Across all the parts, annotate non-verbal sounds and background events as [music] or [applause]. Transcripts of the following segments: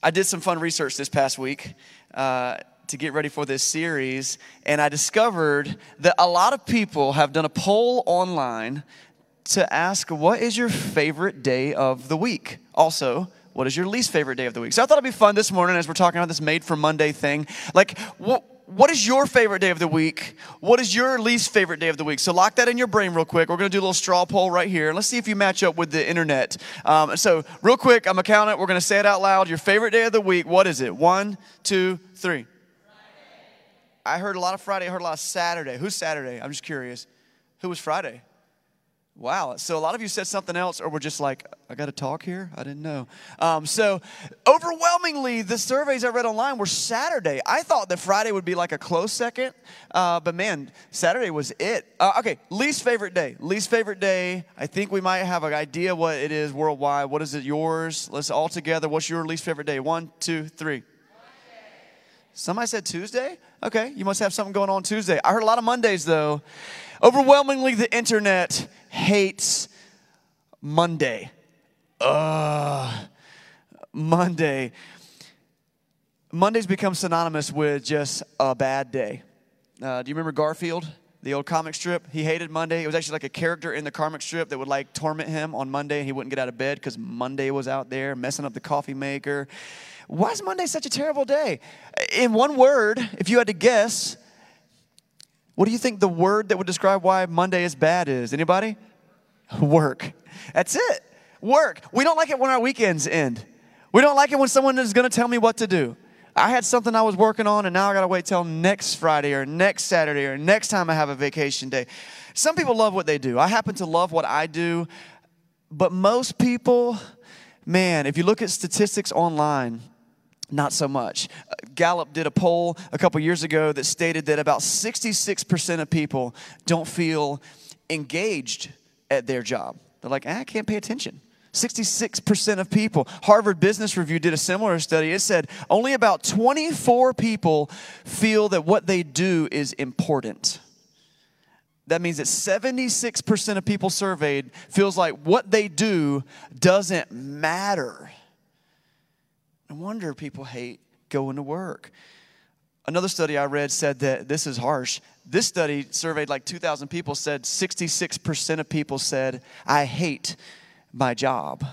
I did some fun research this past week uh, to get ready for this series, and I discovered that a lot of people have done a poll online to ask, What is your favorite day of the week? Also, what is your least favorite day of the week? So I thought it'd be fun this morning as we're talking about this made for Monday thing. Like, what? What is your favorite day of the week? What is your least favorite day of the week? So lock that in your brain real quick. We're going to do a little straw poll right here. Let's see if you match up with the internet. Um, so real quick, I'm a count it. We're going to say it out loud. Your favorite day of the week. What is it? One, two, three. Friday. I heard a lot of Friday. I heard a lot of Saturday. Who's Saturday? I'm just curious. Who was Friday? Wow. So a lot of you said something else, or we're just like, I got to talk here? I didn't know. Um, so overwhelmingly, the surveys I read online were Saturday. I thought that Friday would be like a close second, uh, but man, Saturday was it. Uh, okay, least favorite day. Least favorite day. I think we might have an idea what it is worldwide. What is it yours? Let's all together. What's your least favorite day? One, two, three. Somebody said Tuesday? Okay, you must have something going on Tuesday. I heard a lot of Mondays though. Overwhelmingly, the internet hates Monday. Ugh. Monday. Monday's become synonymous with just a bad day. Uh, do you remember Garfield, the old comic strip? He hated Monday. It was actually like a character in the comic strip that would like torment him on Monday, and he wouldn't get out of bed because Monday was out there messing up the coffee maker. Why is Monday such a terrible day? In one word, if you had to guess, what do you think the word that would describe why Monday is bad is? Anybody? Work. That's it. Work. We don't like it when our weekends end. We don't like it when someone is going to tell me what to do. I had something I was working on, and now I got to wait till next Friday or next Saturday or next time I have a vacation day. Some people love what they do. I happen to love what I do, but most people, man, if you look at statistics online, not so much. Gallup did a poll a couple years ago that stated that about 66% of people don't feel engaged at their job. They're like, eh, I can't pay attention. 66% of people. Harvard Business Review did a similar study. It said only about 24 people feel that what they do is important. That means that 76% of people surveyed feels like what they do doesn't matter. No wonder people hate going to work. Another study I read said that this is harsh. This study surveyed like 2,000 people, said 66% of people said, I hate my job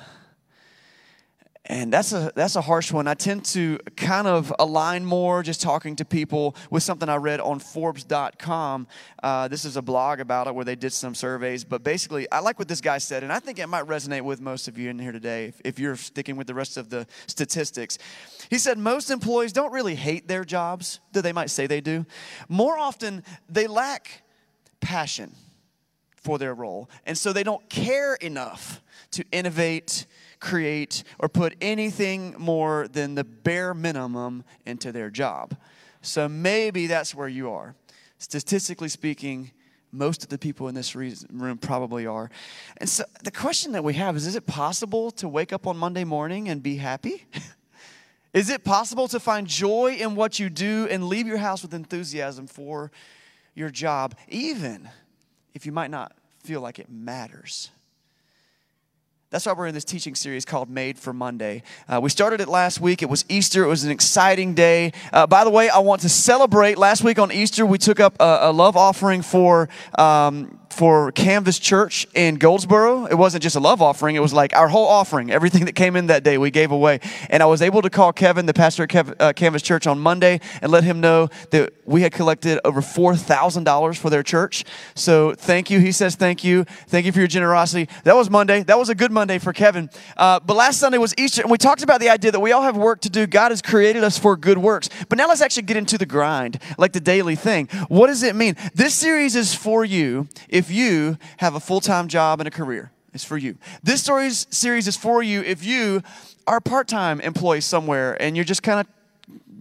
and that's a that's a harsh one. I tend to kind of align more just talking to people with something I read on Forbes.com. Uh, this is a blog about it where they did some surveys, but basically, I like what this guy said, and I think it might resonate with most of you in here today if, if you're sticking with the rest of the statistics. He said most employees don't really hate their jobs, though they might say they do. More often, they lack passion for their role, and so they don't care enough to innovate create or put anything more than the bare minimum into their job. So maybe that's where you are. Statistically speaking, most of the people in this room probably are. And so the question that we have is is it possible to wake up on Monday morning and be happy? [laughs] is it possible to find joy in what you do and leave your house with enthusiasm for your job, even if you might not feel like it matters? That's why we're in this teaching series called Made for Monday. Uh, we started it last week. It was Easter. It was an exciting day. Uh, by the way, I want to celebrate. Last week on Easter, we took up a, a love offering for um, for Canvas Church in Goldsboro. It wasn't just a love offering, it was like our whole offering, everything that came in that day, we gave away. And I was able to call Kevin, the pastor at Kev, uh, Canvas Church, on Monday and let him know that we had collected over $4,000 for their church. So thank you. He says thank you. Thank you for your generosity. That was Monday. That was a good Monday for Kevin. Uh, but last Sunday was Easter, and we talked about the idea that we all have work to do. God has created us for good works. But now let's actually get into the grind, like the daily thing. What does it mean? This series is for you if if you have a full time job and a career. It's for you. This stories series is for you if you are a part time employee somewhere and you're just kind of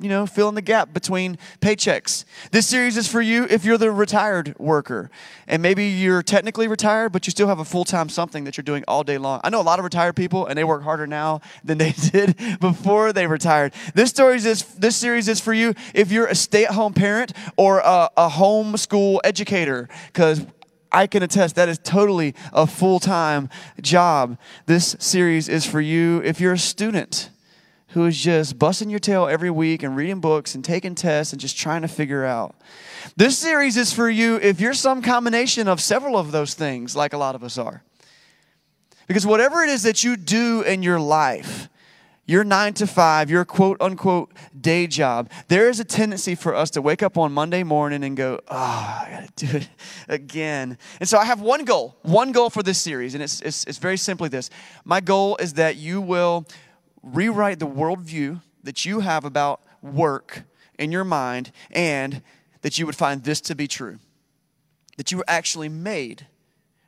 you know, filling the gap between paychecks. This series is for you if you're the retired worker. And maybe you're technically retired, but you still have a full time something that you're doing all day long. I know a lot of retired people, and they work harder now than they [laughs] did before they retired. This, story is, this series is for you if you're a stay at home parent or a, a homeschool educator, because I can attest that is totally a full time job. This series is for you if you're a student who is just busting your tail every week and reading books and taking tests and just trying to figure out. This series is for you if you're some combination of several of those things, like a lot of us are. Because whatever it is that you do in your life, your nine to five, your quote unquote day job, there is a tendency for us to wake up on Monday morning and go, oh, I gotta do it [laughs] again. And so I have one goal, one goal for this series, and it's, it's, it's very simply this. My goal is that you will rewrite the worldview that you have about work in your mind and that you would find this to be true that you were actually made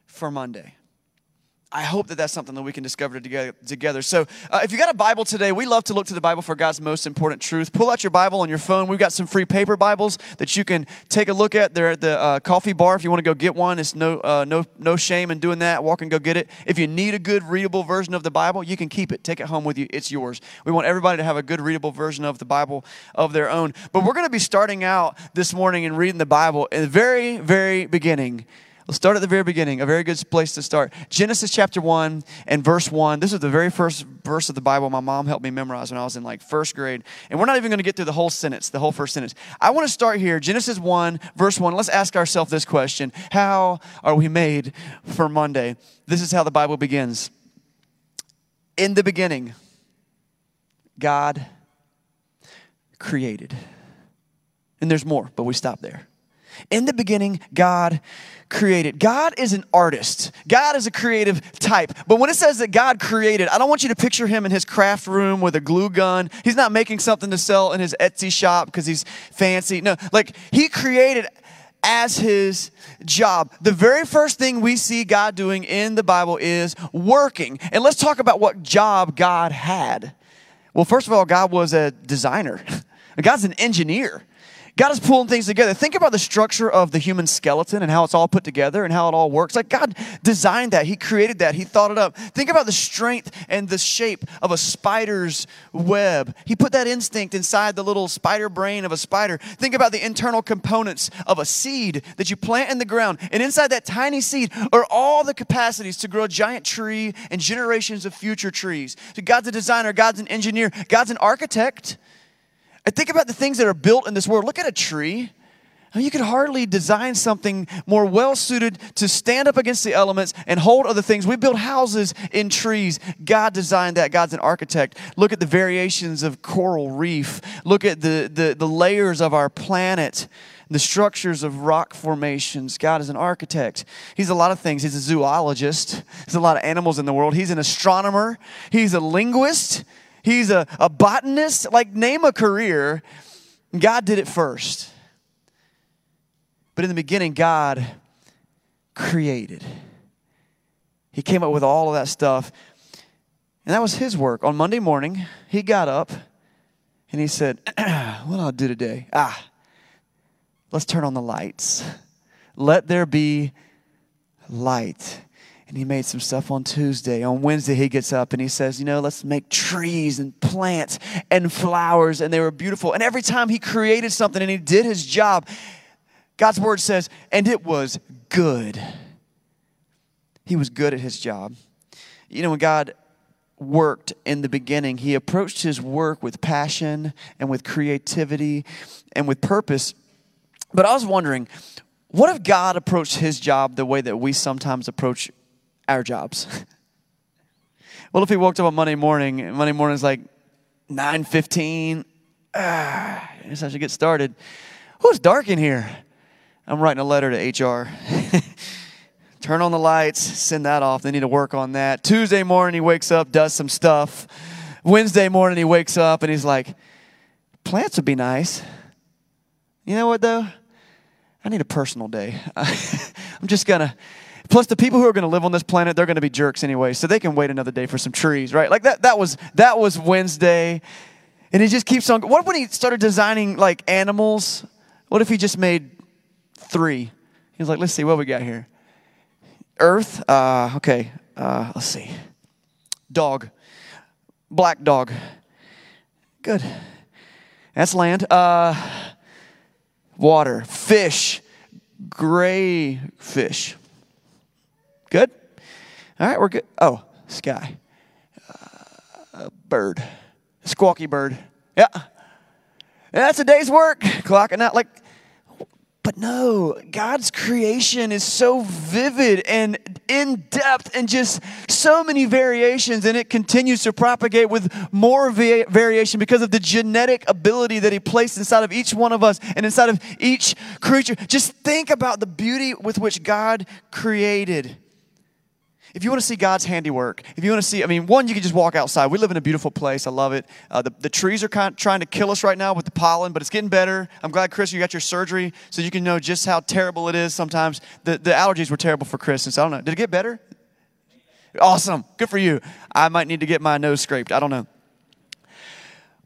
for Monday. I hope that that's something that we can discover together. So, uh, if you got a Bible today, we love to look to the Bible for God's most important truth. Pull out your Bible on your phone. We've got some free paper Bibles that you can take a look at. They're at the uh, coffee bar. If you want to go get one, it's no uh, no no shame in doing that. Walk and go get it. If you need a good readable version of the Bible, you can keep it. Take it home with you. It's yours. We want everybody to have a good readable version of the Bible of their own. But we're going to be starting out this morning and reading the Bible in the very very beginning Let's start at the very beginning, a very good place to start. Genesis chapter 1 and verse 1. This is the very first verse of the Bible my mom helped me memorize when I was in like first grade. And we're not even going to get through the whole sentence, the whole first sentence. I want to start here, Genesis 1, verse 1. Let's ask ourselves this question How are we made for Monday? This is how the Bible begins. In the beginning, God created. And there's more, but we stop there. In the beginning, God created. God is an artist. God is a creative type. But when it says that God created, I don't want you to picture him in his craft room with a glue gun. He's not making something to sell in his Etsy shop because he's fancy. No, like he created as his job. The very first thing we see God doing in the Bible is working. And let's talk about what job God had. Well, first of all, God was a designer. [laughs] God's an engineer. God is pulling things together. Think about the structure of the human skeleton and how it's all put together and how it all works. Like God designed that, He created that, He thought it up. Think about the strength and the shape of a spider's web. He put that instinct inside the little spider brain of a spider. Think about the internal components of a seed that you plant in the ground. And inside that tiny seed are all the capacities to grow a giant tree and generations of future trees. So God's a designer, God's an engineer, God's an architect. Think about the things that are built in this world. Look at a tree. You could hardly design something more well suited to stand up against the elements and hold other things. We build houses in trees. God designed that. God's an architect. Look at the variations of coral reef. Look at the, the, the layers of our planet, the structures of rock formations. God is an architect. He's a lot of things. He's a zoologist. There's a lot of animals in the world. He's an astronomer. He's a linguist he's a, a botanist. Like, name a career. God did it first. But in the beginning, God created. He came up with all of that stuff. And that was his work. On Monday morning, he got up and he said, [clears throat] What I'll do today? Ah, let's turn on the lights. Let there be light and he made some stuff on Tuesday. On Wednesday, he gets up and he says, You know, let's make trees and plants and flowers. And they were beautiful. And every time he created something and he did his job, God's word says, and it was good. He was good at his job. You know, when God worked in the beginning, he approached his work with passion and with creativity and with purpose. But I was wondering, what if God approached his job the way that we sometimes approach our jobs. [laughs] well, if he woke up on Monday morning, Monday morning is like 9.15, ah, I guess I should get started. Oh, it's dark in here. I'm writing a letter to HR. [laughs] Turn on the lights, send that off. They need to work on that. Tuesday morning, he wakes up, does some stuff. Wednesday morning, he wakes up and he's like, plants would be nice. You know what, though? I need a personal day. [laughs] I'm just going to Plus, the people who are going to live on this planet, they're going to be jerks anyway, so they can wait another day for some trees, right? Like that, that was that was Wednesday, and he just keeps on. What if when he started designing like animals? What if he just made three? He was like, let's see what we got here. Earth, uh, okay, uh, let's see. Dog, black dog. Good. That's land. Uh, water, fish, gray fish. Good? All right, we're good. Oh, sky. Uh, bird. Squawky bird. Yeah. That's a day's work. Clocking out like but no, God's creation is so vivid and in depth and just so many variations, and it continues to propagate with more va- variation because of the genetic ability that He placed inside of each one of us and inside of each creature. Just think about the beauty with which God created if you want to see God's handiwork, if you want to see, I mean, one, you can just walk outside. We live in a beautiful place. I love it. Uh, the, the trees are kind of trying to kill us right now with the pollen, but it's getting better. I'm glad, Chris, you got your surgery so you can know just how terrible it is sometimes. The, the allergies were terrible for Chris, and so I don't know. Did it get better? Awesome. Good for you. I might need to get my nose scraped. I don't know.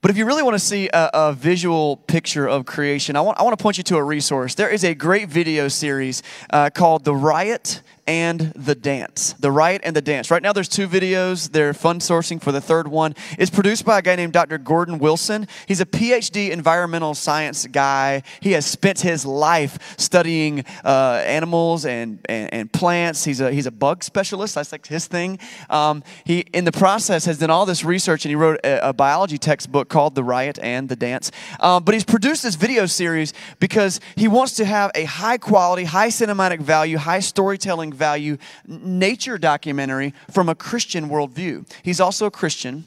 But if you really want to see a, a, visual picture of creation, I want, I want to point you to a resource. There is a great video series uh, called The Riot and the Dance. The Riot and the Dance. Right now, there's two videos. They're fund sourcing for the third one. It's produced by a guy named Dr. Gordon Wilson. He's a PhD environmental science guy. He has spent his life studying uh, animals and, and, and, plants. He's a, he's a bug specialist. That's like his thing. Um, he, in the process, has done all this research and he wrote a, a biology textbook called The Riot and the Dance. Um, but he's produced this video series because he wants to have a high quality, high cinematic value, high storytelling value nature documentary from a Christian worldview. He's also a Christian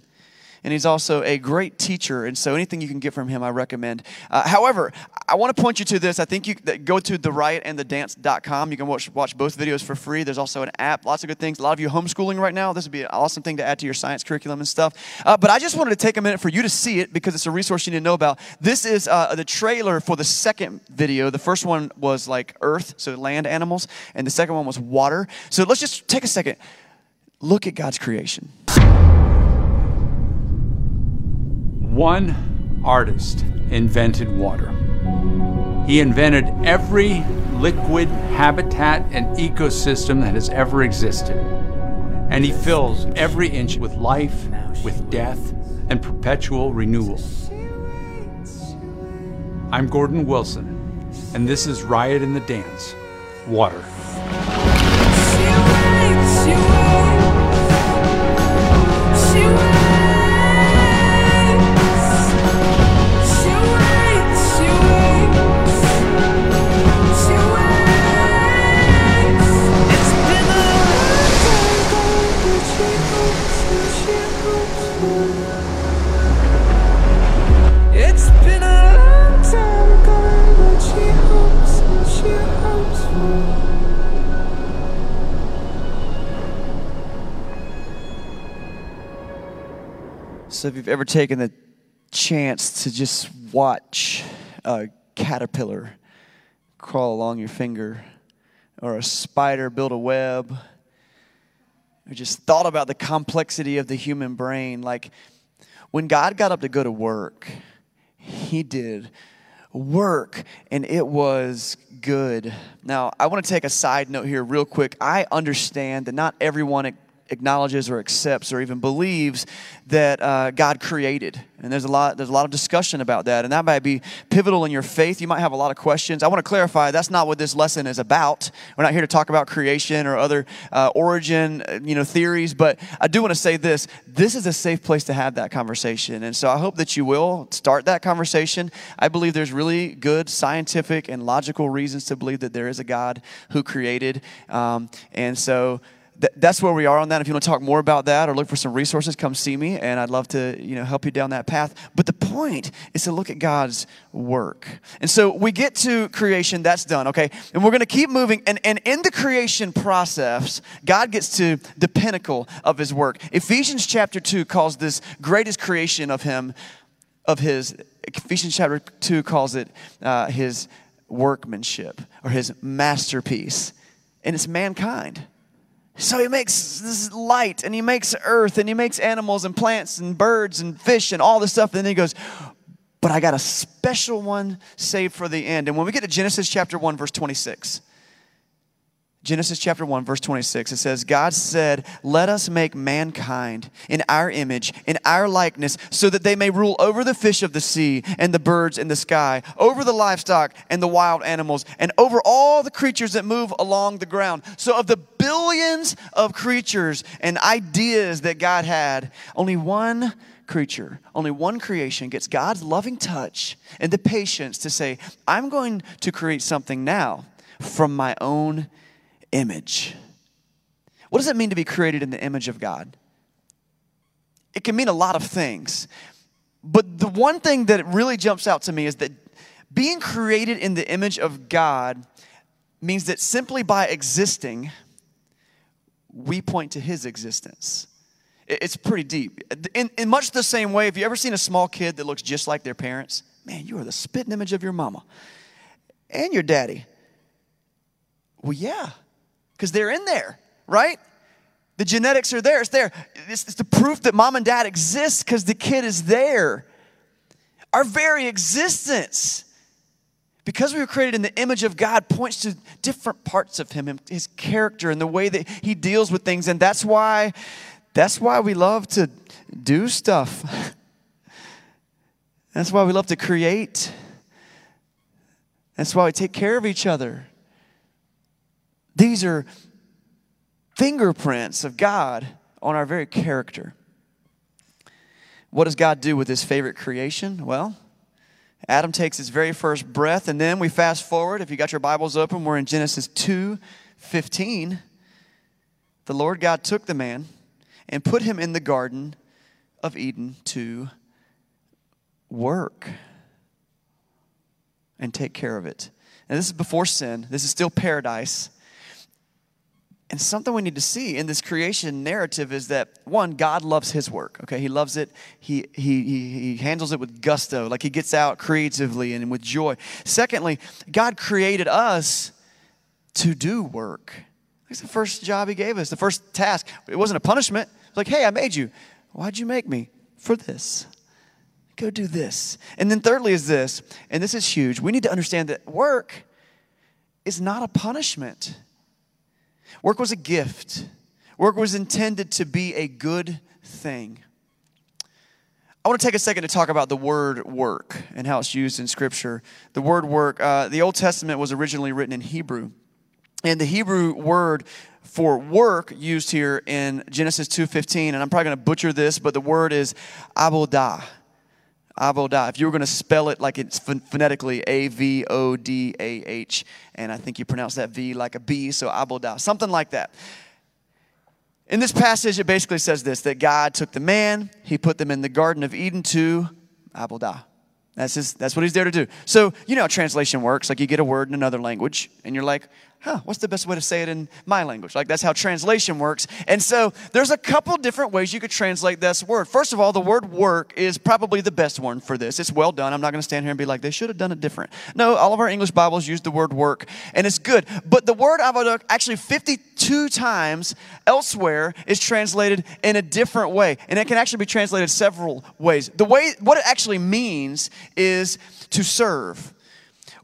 and he's also a great teacher. And so anything you can get from him, I recommend. Uh, however, I want to point you to this. I think you go to the theriotandthedance.com. You can watch, watch both videos for free. There's also an app, lots of good things. A lot of you homeschooling right now. This would be an awesome thing to add to your science curriculum and stuff. Uh, but I just wanted to take a minute for you to see it because it's a resource you need to know about. This is uh, the trailer for the second video. The first one was like earth, so land animals, and the second one was water. So let's just take a second. Look at God's creation. One artist invented water. He invented every liquid habitat and ecosystem that has ever existed. And he fills every inch with life, with death, and perpetual renewal. I'm Gordon Wilson, and this is Riot and the Dance Water. So, if you've ever taken the chance to just watch a caterpillar crawl along your finger, or a spider build a web, or just thought about the complexity of the human brain, like when God got up to go to work, He did work and it was good. Now, I want to take a side note here, real quick. I understand that not everyone acknowledges or accepts or even believes that uh, God created. And there's a lot there's a lot of discussion about that, and that might be pivotal in your faith. You might have a lot of questions. I want to clarify that's not what this lesson is about. We're not here to talk about creation or other uh, origin, uh, you know, theories. But I do want to say this: this is a safe place to have that conversation, and so I hope that you will start that conversation. I believe there's really good scientific and logical reasons to believe that there is a God who created, um, and so th- that's where we are on that. If you want to talk more about that or look for some resources, come see me, and I'd love to you know help you down that path. But the point is to look at God's work. And so we get to creation, that's done, okay? And we're going to keep moving. And, and in the creation process, God gets to the pinnacle of his work. Ephesians chapter 2 calls this greatest creation of him, of his, Ephesians chapter 2 calls it uh, his workmanship or his masterpiece. And it's mankind. So he makes this light and he makes earth and he makes animals and plants and birds and fish and all this stuff. And then he goes, But I got a special one saved for the end. And when we get to Genesis chapter 1, verse 26, Genesis chapter 1, verse 26, it says, God said, Let us make mankind in our image, in our likeness, so that they may rule over the fish of the sea and the birds in the sky, over the livestock and the wild animals, and over all the creatures that move along the ground. So, of the billions of creatures and ideas that God had, only one creature, only one creation gets God's loving touch and the patience to say, I'm going to create something now from my own image. What does it mean to be created in the image of God? It can mean a lot of things. But the one thing that really jumps out to me is that being created in the image of God means that simply by existing, we point to his existence. It's pretty deep. In, in, much the same way, have you ever seen a small kid that looks just like their parents? Man, you are the spitting image of your mama and your daddy. Well, yeah, because they're in there, right? The genetics are there. It's there. It's, it's the proof that mom and dad exist because the kid is there. Our very existence, because we were created in the image of God, points to different parts of Him, His character, and the way that He deals with things. And that's why, that's why we love to do stuff. [laughs] That's why we love to create. That's why we take care of each other. These are fingerprints of God on our very character. What does God do with his favorite creation? Well, Adam takes his very first breath, and then we fast forward. If you got your Bibles open, we're in Genesis 2 15. The Lord God took the man and put him in the Garden of Eden to work and take care of it. And this is before sin, this is still paradise. And something we need to see in this creation narrative is that one, God loves his work. Okay, he loves it. He, he, he, handles it with gusto, like he gets out creatively and with joy. Secondly, God created us to do work. That's the first job he gave us, the first task. It wasn't a punishment. It's like, hey, I made you. Why'd you make me? For this. Go do this. And then thirdly is this, and this is huge. We need to understand that work is not a punishment. Work was a gift, work was intended to be a good thing. I want to take a second to talk about the word work and how it's used in Scripture. The word work, uh, the Old Testament was originally written in Hebrew. And the Hebrew word for work used here in Genesis 2.15, and I'm probably going to butcher this, but the word is avodah. Avodah. If you were going to spell it like it's phonetically A V O D A H, and I think you pronounce that V like a B, so Avodah, something like that. In this passage, it basically says this that God took the man, he put them in the Garden of Eden to Avodah. That's, his, that's what he's there to do. So, you know how translation works. Like, you get a word in another language, and you're like, huh, what's the best way to say it in my language? Like, that's how translation works. And so, there's a couple different ways you could translate this word. First of all, the word work is probably the best one for this. It's well done. I'm not going to stand here and be like, they should have done it different. No, all of our English Bibles use the word work, and it's good. But the word avodah, actually 52 times elsewhere, is translated in a different way. And it can actually be translated several ways. The way, what it actually means is to serve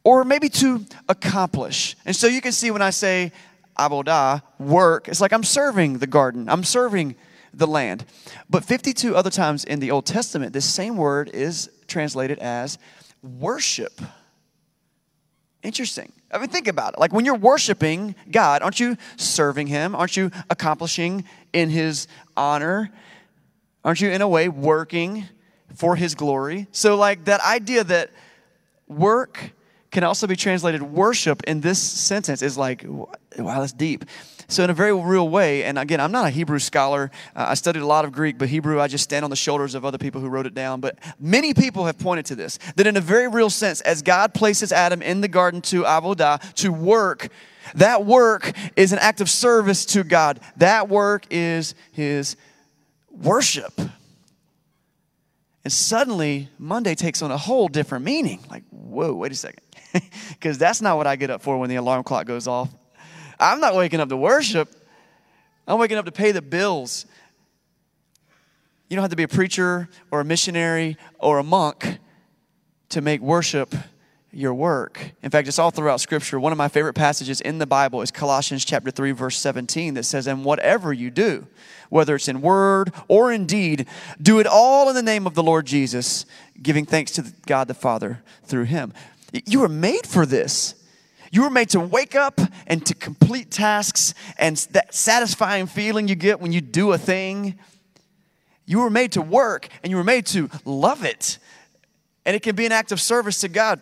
or maybe to accomplish. And so you can see when I say avodah, work, it's like I'm serving the garden, I'm serving the land. But 52 other times in the Old Testament, this same word is translated as worship. Interesting. I mean, think about it. Like when you're worshiping God, aren't you serving Him? Aren't you accomplishing in His honor? Aren't you, in a way, working for His glory? So, like that idea that work can also be translated worship in this sentence is like, wow, that's deep. So, in a very real way, and again, I'm not a Hebrew scholar. Uh, I studied a lot of Greek, but Hebrew, I just stand on the shoulders of other people who wrote it down. But many people have pointed to this that, in a very real sense, as God places Adam in the garden to avodah, to work, that work is an act of service to God. That work is his worship. And suddenly, Monday takes on a whole different meaning. Like, whoa, wait a second [laughs] because that's not what I get up for when the alarm clock goes off. I'm not waking up to worship, I'm waking up to pay the bills. You don't have to be a preacher or a missionary or a monk to make worship your work. In fact, it's all throughout Scripture. One of my favorite passages in the Bible is Colossians chapter 3, verse 17, that says, And whatever you do, whether it's in word or in deed, do it all in the name of the Lord Jesus, giving thanks to God the Father through him. You were made for this. You were made to wake up and to complete tasks and that satisfying feeling you get when you do a thing. You were made to work and you were made to love it. And it can be an act of service to God.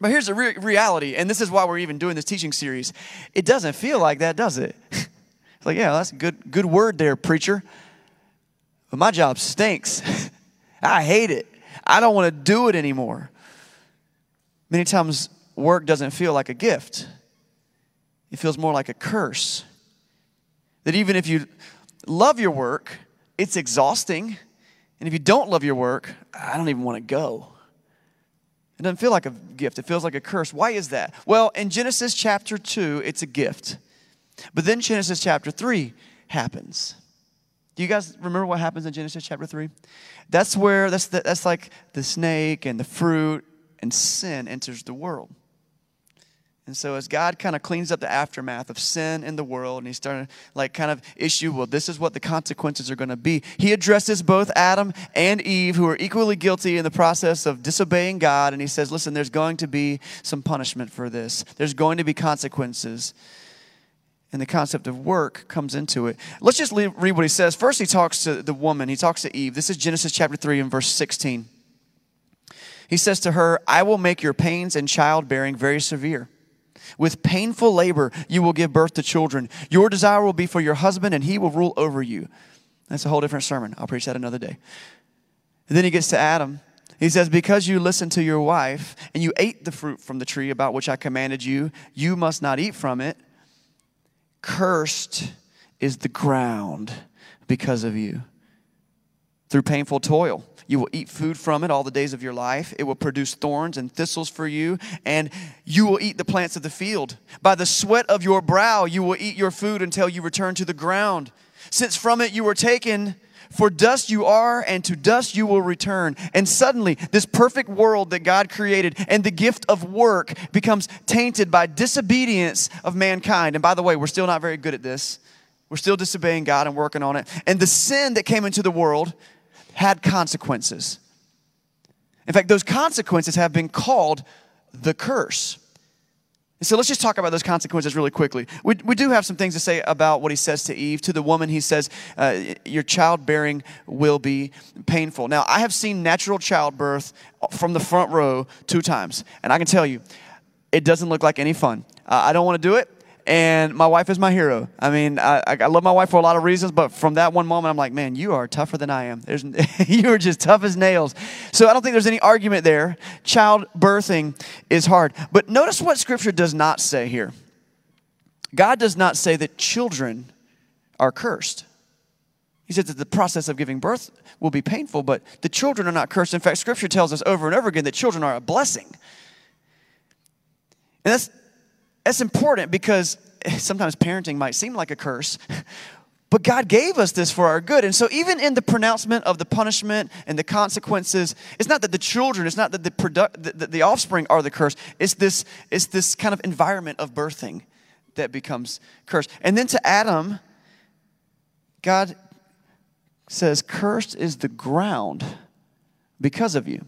But here's the re- reality, and this is why we're even doing this teaching series. It doesn't feel like that, does it? [laughs] it's like, yeah, that's a good, good word there, preacher. But my job stinks. [laughs] I hate it. I don't want to do it anymore. Many times, work doesn't feel like a gift, it feels more like a curse. That even if you love your work, it's exhausting. And if you don't love your work, I don't even want to go. It doesn't feel like a gift, it feels like a curse. Why is that? Well, in Genesis chapter 2, it's a gift. But then Genesis chapter 3 happens. Do you guys remember what happens in Genesis chapter 3? That's where, that's, the, that's like the snake and the fruit and sin enters the world. And so as God kind of cleans up the aftermath of sin in the world and he's starting like kind of issue, well, this is what the consequences are going to be. He addresses both Adam and Eve who are equally guilty in the process of disobeying God and he says, listen, there's going to be some punishment for this. There's going to be consequences. And the concept of work comes into it. Let's just read what he says. First, he talks to the woman, he talks to Eve. This is Genesis chapter 3 and verse 16. He says to her, I will make your pains and childbearing very severe. With painful labor, you will give birth to children. Your desire will be for your husband, and he will rule over you. That's a whole different sermon. I'll preach that another day. And then he gets to Adam. He says, Because you listened to your wife and you ate the fruit from the tree about which I commanded you, you must not eat from it. Cursed is the ground because of you through painful toil. You will eat food from it all the days of your life. It will produce thorns and thistles for you, and you will eat the plants of the field. By the sweat of your brow, you will eat your food until you return to the ground. Since from it you were taken, for dust you are, and to dust you will return. And suddenly, this perfect world that God created and the gift of work becomes tainted by disobedience of mankind. And by the way, we're still not very good at this. We're still disobeying God and working on it. And the sin that came into the world had consequences. In fact, those consequences have been called the curse. And so let's just talk about those consequences really quickly. We, we do have some things to say about what he says to Eve. To the woman, he says, uh, Your childbearing will be painful. Now, I have seen natural childbirth from the front row two times, and I can tell you, it doesn't look like any fun. Uh, I don't want to do it and my wife is my hero. I mean, I, I love my wife for a lot of reasons, but from that one moment, I'm like, man, you are tougher than I am. There's, [laughs] you are just tough as nails. So I don't think there's any argument there. Child birthing is hard. But notice what Scripture does not say here God does not say that children are cursed. He says that the process of giving birth will be painful, but the children are not cursed. In fact, Scripture tells us over and over again that children are a blessing. And that's that's important because sometimes parenting might seem like a curse, but God gave us this for our good. And so, even in the pronouncement of the punishment and the consequences, it's not that the children, it's not that the, product, the, the offspring are the curse. It's this, it's this kind of environment of birthing that becomes cursed. And then to Adam, God says, Cursed is the ground because of you.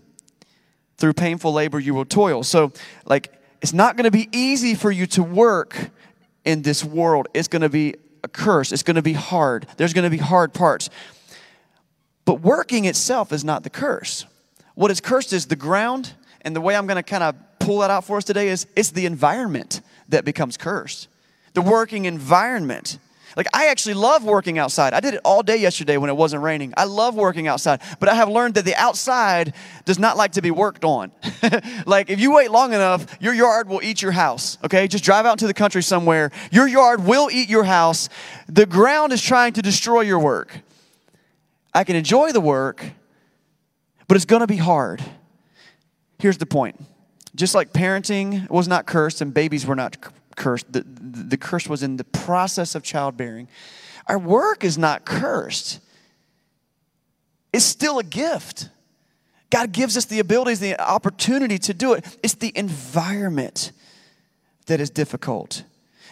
Through painful labor, you will toil. So, like, it's not going to be easy for you to work in this world. It's going to be a curse. It's going to be hard. There's going to be hard parts. But working itself is not the curse. What is cursed is the ground. And the way I'm going to kind of pull that out for us today is it's the environment that becomes cursed. The working environment. Like, I actually love working outside. I did it all day yesterday when it wasn't raining. I love working outside, but I have learned that the outside does not like to be worked on. [laughs] like, if you wait long enough, your yard will eat your house, okay? Just drive out into the country somewhere. Your yard will eat your house. The ground is trying to destroy your work. I can enjoy the work, but it's gonna be hard. Here's the point just like parenting was not cursed and babies were not cursed. The, the curse was in the process of childbearing. Our work is not cursed, it's still a gift. God gives us the abilities, the opportunity to do it. It's the environment that is difficult.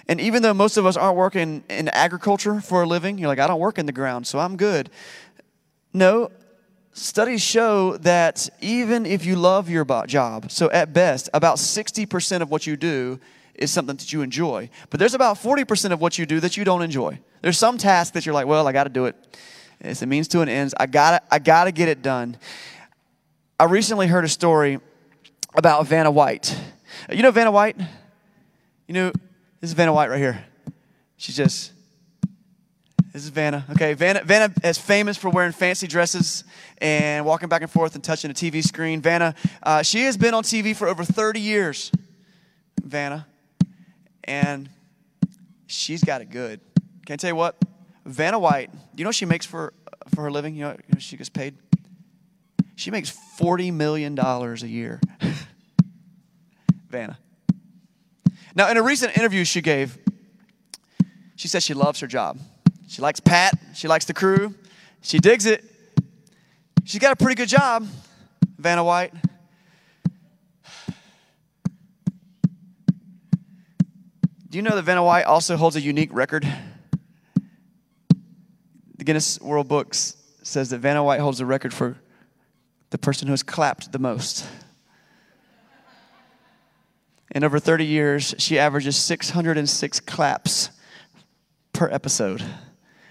And even though most of us aren't working in agriculture for a living, you're like, I don't work in the ground, so I'm good. No, studies show that even if you love your job, so at best, about 60% of what you do is something that you enjoy. But there's about 40% of what you do that you don't enjoy. There's some task that you're like, well, I got to do it. It's a means to an end. I got I got to get it done. I recently heard a story about Vanna White. You know Vanna White? You know, this is Vanna White right here. She's just, this is Vanna. Okay, Vanna, Vanna is famous for wearing fancy dresses and walking back and forth and touching a TV screen. Vanna, uh, she has been on TV for over 30 years. Vanna. And she's got it good. Can I tell you what? Vanna White, you know what she makes for, for her living? You know, you know she gets paid? She makes $40 million a year. [laughs] Vanna. Now, in a recent interview she gave, she says she loves her job. She likes Pat, she likes the crew, she digs it. She's got a pretty good job, Vanna White. Do you know that Vanna White also holds a unique record? The Guinness World Books says that Vanna White holds a record for the person who has clapped the most. In over 30 years, she averages 606 claps per episode. And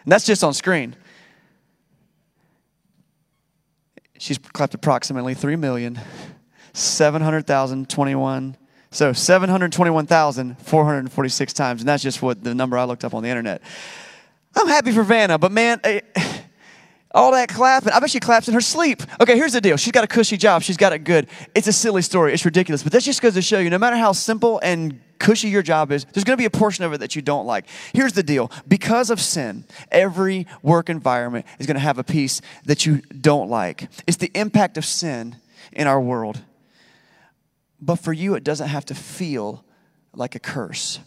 that's just on screen. She's clapped approximately 3 million. 700,021 so 721,446 times and that's just what the number I looked up on the internet. I'm happy for Vanna, but man, eh, [sighs] all that clapping. I bet she claps in her sleep. Okay, here's the deal. She's got a cushy job. She's got it good. It's a silly story. It's ridiculous. But that just goes to show you no matter how simple and cushy your job is, there's going to be a portion of it that you don't like. Here's the deal because of sin, every work environment is going to have a piece that you don't like. It's the impact of sin in our world. But for you, it doesn't have to feel like a curse.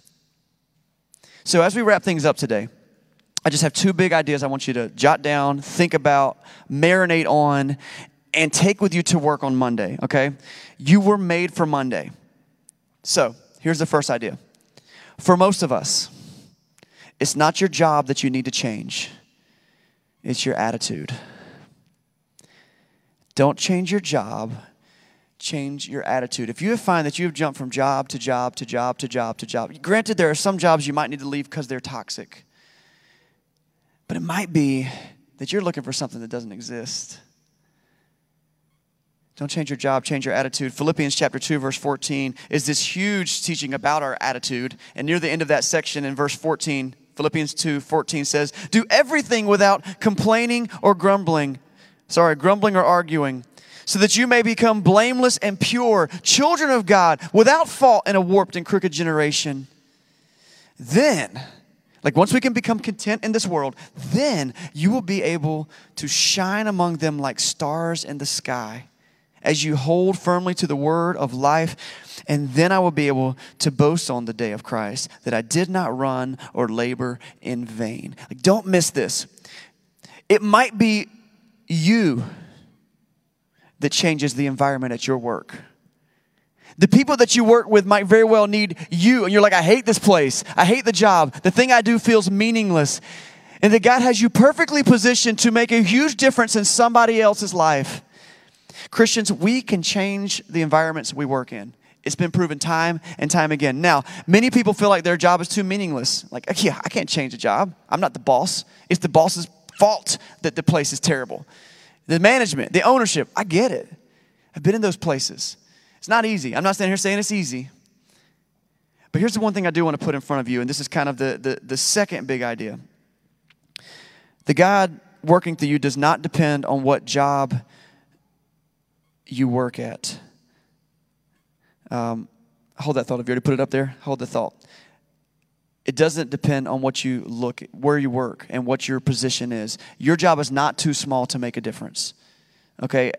So, as we wrap things up today, I just have two big ideas I want you to jot down, think about, marinate on, and take with you to work on Monday, okay? You were made for Monday. So, here's the first idea. For most of us, it's not your job that you need to change, it's your attitude. Don't change your job, change your attitude. If you find that you have jumped from job to job to job to job to job, granted, there are some jobs you might need to leave because they're toxic. But it might be that you're looking for something that doesn't exist. Don't change your job, change your attitude. Philippians chapter 2, verse 14 is this huge teaching about our attitude. And near the end of that section in verse 14, Philippians 2 14 says, Do everything without complaining or grumbling. Sorry, grumbling or arguing, so that you may become blameless and pure, children of God, without fault in a warped and crooked generation. Then, like once we can become content in this world, then you will be able to shine among them like stars in the sky as you hold firmly to the word of life. And then I will be able to boast on the day of Christ that I did not run or labor in vain. Like, don't miss this. It might be you that changes the environment at your work. The people that you work with might very well need you, and you're like, I hate this place. I hate the job. The thing I do feels meaningless. And that God has you perfectly positioned to make a huge difference in somebody else's life. Christians, we can change the environments we work in. It's been proven time and time again. Now, many people feel like their job is too meaningless. Like, yeah, I can't change a job. I'm not the boss. It's the boss's fault that the place is terrible. The management, the ownership, I get it. I've been in those places. It's not easy. I'm not standing here saying it's easy. But here's the one thing I do want to put in front of you, and this is kind of the, the, the second big idea. The God working through you does not depend on what job you work at. Um, hold that thought. Have you already put it up there? Hold the thought. It doesn't depend on what you look, where you work, and what your position is. Your job is not too small to make a difference. Okay,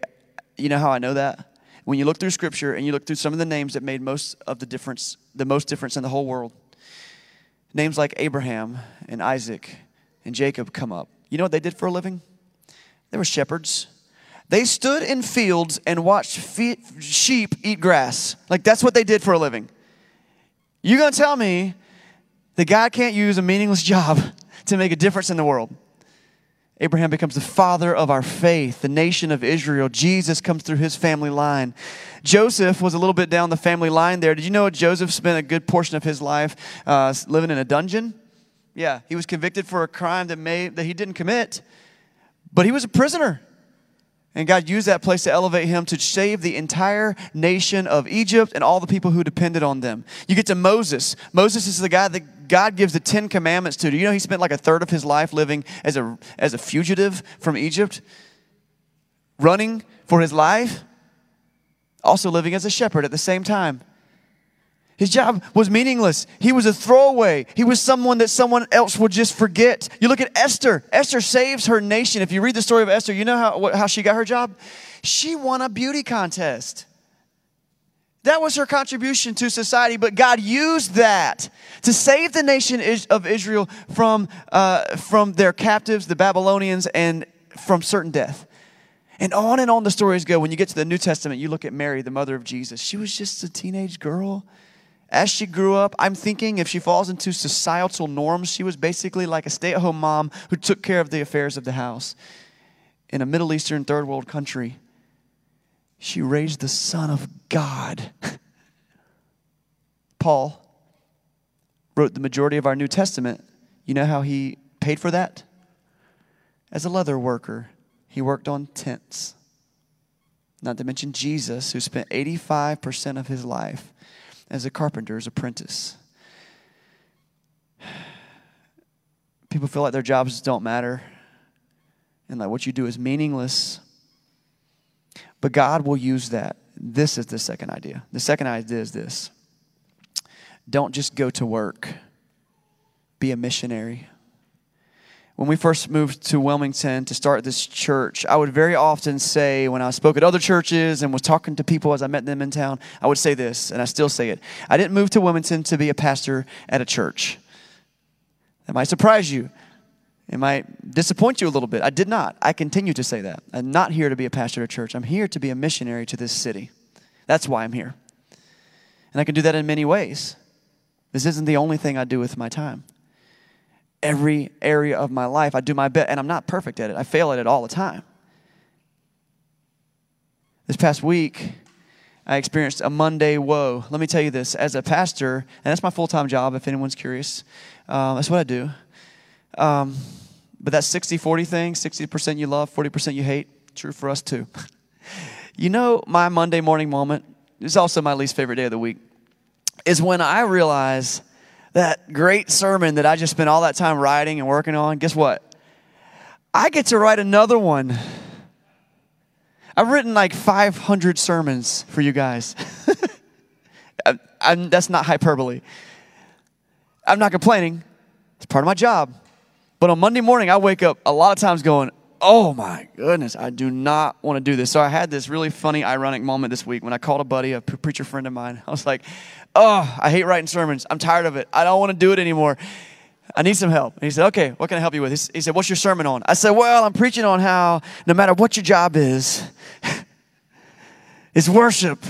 you know how I know that? when you look through scripture and you look through some of the names that made most of the difference, the most difference in the whole world, names like Abraham and Isaac and Jacob come up. You know what they did for a living? They were shepherds. They stood in fields and watched sheep eat grass. Like that's what they did for a living. You're going to tell me that God can't use a meaningless job to make a difference in the world? Abraham becomes the father of our faith, the nation of Israel. Jesus comes through his family line. Joseph was a little bit down the family line there. Did you know Joseph spent a good portion of his life uh, living in a dungeon? Yeah, he was convicted for a crime that, may, that he didn't commit, But he was a prisoner. And God used that place to elevate him to save the entire nation of Egypt and all the people who depended on them. You get to Moses. Moses is the guy that God gives the Ten Commandments to. Do you know he spent like a third of his life living as a, as a fugitive from Egypt? Running for his life, also living as a shepherd at the same time. His job was meaningless. He was a throwaway. He was someone that someone else would just forget. You look at Esther. Esther saves her nation. If you read the story of Esther, you know how, how she got her job? She won a beauty contest. That was her contribution to society, but God used that to save the nation of Israel from, uh, from their captives, the Babylonians, and from certain death. And on and on the stories go. When you get to the New Testament, you look at Mary, the mother of Jesus. She was just a teenage girl as she grew up, I'm thinking if she falls into societal norms, she was basically like a stay at home mom who took care of the affairs of the house. In a Middle Eastern third world country, she raised the Son of God. [laughs] Paul wrote the majority of our New Testament. You know how he paid for that? As a leather worker, he worked on tents. Not to mention Jesus, who spent 85% of his life as a carpenter's apprentice. [sighs] People feel like their jobs don't matter and like what you do is meaningless. But God will use that. This is the second idea. The second idea is this don't just go to work, be a missionary when we first moved to Wilmington to start this church, I would very often say, when I spoke at other churches and was talking to people as I met them in town, I would say this, and I still say it. I didn't move to Wilmington to be a pastor at a church. That might surprise you. It might disappoint you a little bit. I did not. I continue to say that. I'm not here to be a pastor at a church. I'm here to be a missionary to this city. That's why I'm here. And I can do that in many ways. This isn't the only thing I do with my time every area of my life. I do my best, and I'm not perfect at it. I fail at it all the time. This past week, I experienced a Monday woe. Let me tell you this as a pastor, and that's my full time job if anyone's curious. Um, that's what I do. Um, but that 60 40 thing 60% you love, 40% you hate, true for us too. [laughs] you know, my Monday morning moment is also my least favorite day of the week, is when I realize that great sermon that I just spent all that time writing and working on, guess what? I get to write another one. I've written like 500 sermons for you guys. [laughs] I, I'm, that's not hyperbole. I'm not complaining. It's part of my job. But on Monday morning, I wake up a lot of times going, oh my goodness, I do not want to do this. So I had this really funny, ironic moment this week when I called a buddy, a preacher friend of mine. [laughs] I was like, oh, I hate writing sermons. I'm tired of it. I don't want to do it anymore. I need some help. And he said, okay, what can I help you with? He said, what's your sermon on? I said, well, I'm preaching on how no matter what your job is, [laughs] it's worship.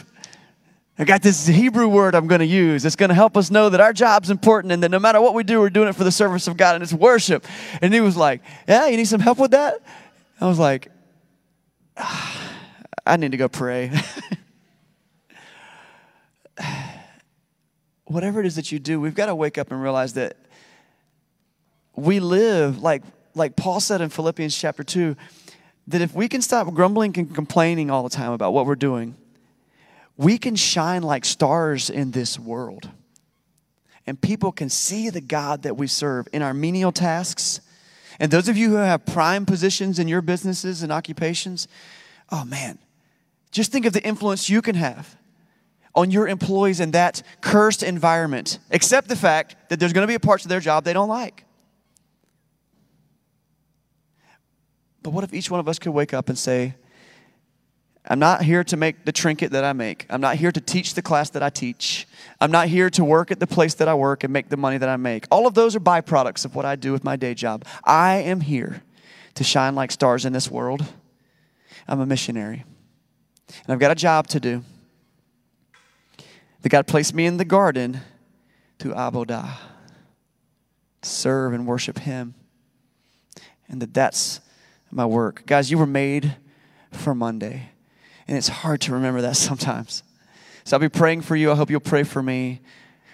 I got this Hebrew word I'm going to use. It's going to help us know that our job's important and that no matter what we do, we're doing it for the service of God and it's worship. And he was like, Yeah, you need some help with that? I was like, ah, I need to go pray. [laughs] Whatever it is that you do, we've got to wake up and realize that we live like like Paul said in Philippians chapter 2 that if we can stop grumbling and complaining all the time about what we're doing, we can shine like stars in this world. And people can see the God that we serve in our menial tasks. And those of you who have prime positions in your businesses and occupations, oh man, just think of the influence you can have on your employees in that cursed environment, except the fact that there's going to be parts of their job they don't like. But what if each one of us could wake up and say, I'm not here to make the trinket that I make. I'm not here to teach the class that I teach. I'm not here to work at the place that I work and make the money that I make. All of those are byproducts of what I do with my day job. I am here to shine like stars in this world. I'm a missionary. And I've got a job to do. That God placed me in the garden to abodah, serve and worship Him. And that that's my work. Guys, you were made for Monday. And it's hard to remember that [laughs] sometimes. So I'll be praying for you. I hope you'll pray for me.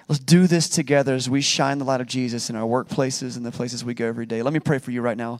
Let's do this together as we shine the light of Jesus in our workplaces and the places we go every day. Let me pray for you right now.